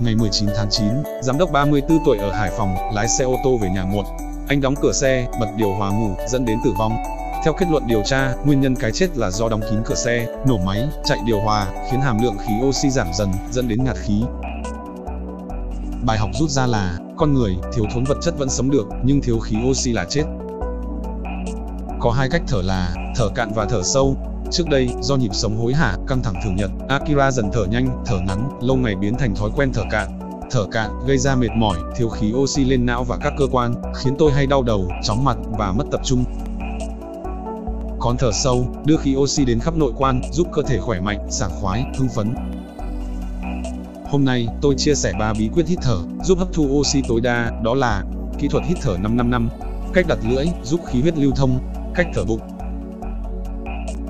ngày 19 tháng 9, giám đốc 34 tuổi ở Hải Phòng lái xe ô tô về nhà muộn. Anh đóng cửa xe, bật điều hòa ngủ, dẫn đến tử vong. Theo kết luận điều tra, nguyên nhân cái chết là do đóng kín cửa xe, nổ máy, chạy điều hòa, khiến hàm lượng khí oxy giảm dần, dẫn đến ngạt khí. Bài học rút ra là, con người thiếu thốn vật chất vẫn sống được, nhưng thiếu khí oxy là chết. Có hai cách thở là thở cạn và thở sâu. Trước đây, do nhịp sống hối hả, căng thẳng thường nhật, Akira dần thở nhanh, thở ngắn, lâu ngày biến thành thói quen thở cạn. Thở cạn gây ra mệt mỏi, thiếu khí oxy lên não và các cơ quan, khiến tôi hay đau đầu, chóng mặt và mất tập trung. Còn thở sâu, đưa khí oxy đến khắp nội quan, giúp cơ thể khỏe mạnh, sảng khoái, hưng phấn. Hôm nay, tôi chia sẻ 3 bí quyết hít thở, giúp hấp thu oxy tối đa, đó là kỹ thuật hít thở 555, cách đặt lưỡi, giúp khí huyết lưu thông, cách thở bụng.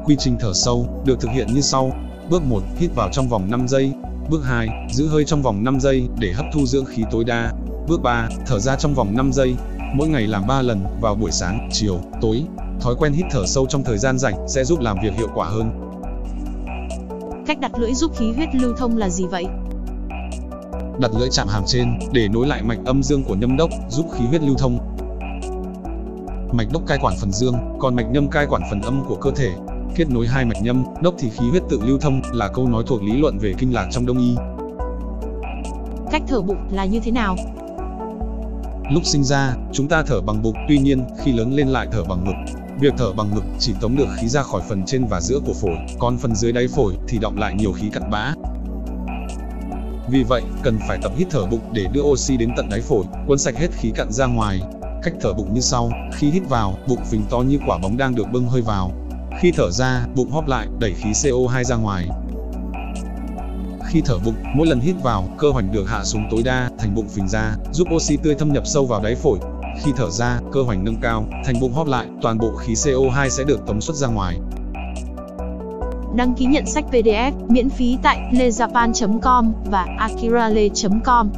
Quy trình thở sâu được thực hiện như sau. Bước 1, hít vào trong vòng 5 giây. Bước 2, giữ hơi trong vòng 5 giây để hấp thu dưỡng khí tối đa. Bước 3, thở ra trong vòng 5 giây. Mỗi ngày làm 3 lần, vào buổi sáng, chiều, tối. Thói quen hít thở sâu trong thời gian rảnh sẽ giúp làm việc hiệu quả hơn. Cách đặt lưỡi giúp khí huyết lưu thông là gì vậy? Đặt lưỡi chạm hàm trên để nối lại mạch âm dương của nhâm đốc, giúp khí huyết lưu thông. Mạch đốc cai quản phần dương, còn mạch nhâm cai quản phần âm của cơ thể. Kết nối hai mạch nhâm, đốc thì khí huyết tự lưu thông là câu nói thuộc lý luận về kinh lạc trong đông y. Cách thở bụng là như thế nào? Lúc sinh ra, chúng ta thở bằng bụng, tuy nhiên, khi lớn lên lại thở bằng ngực. Việc thở bằng ngực chỉ tống được khí ra khỏi phần trên và giữa của phổi, còn phần dưới đáy phổi thì động lại nhiều khí cặn bã. Vì vậy, cần phải tập hít thở bụng để đưa oxy đến tận đáy phổi, cuốn sạch hết khí cặn ra ngoài. Cách thở bụng như sau, khi hít vào, bụng phình to như quả bóng đang được bưng hơi vào. Khi thở ra, bụng hóp lại, đẩy khí CO2 ra ngoài. Khi thở bụng, mỗi lần hít vào, cơ hoành được hạ xuống tối đa, thành bụng phình ra, giúp oxy tươi thâm nhập sâu vào đáy phổi. Khi thở ra, cơ hoành nâng cao, thành bụng hóp lại, toàn bộ khí CO2 sẽ được tống xuất ra ngoài. Đăng ký nhận sách PDF miễn phí tại lejapan.com và akirale.com.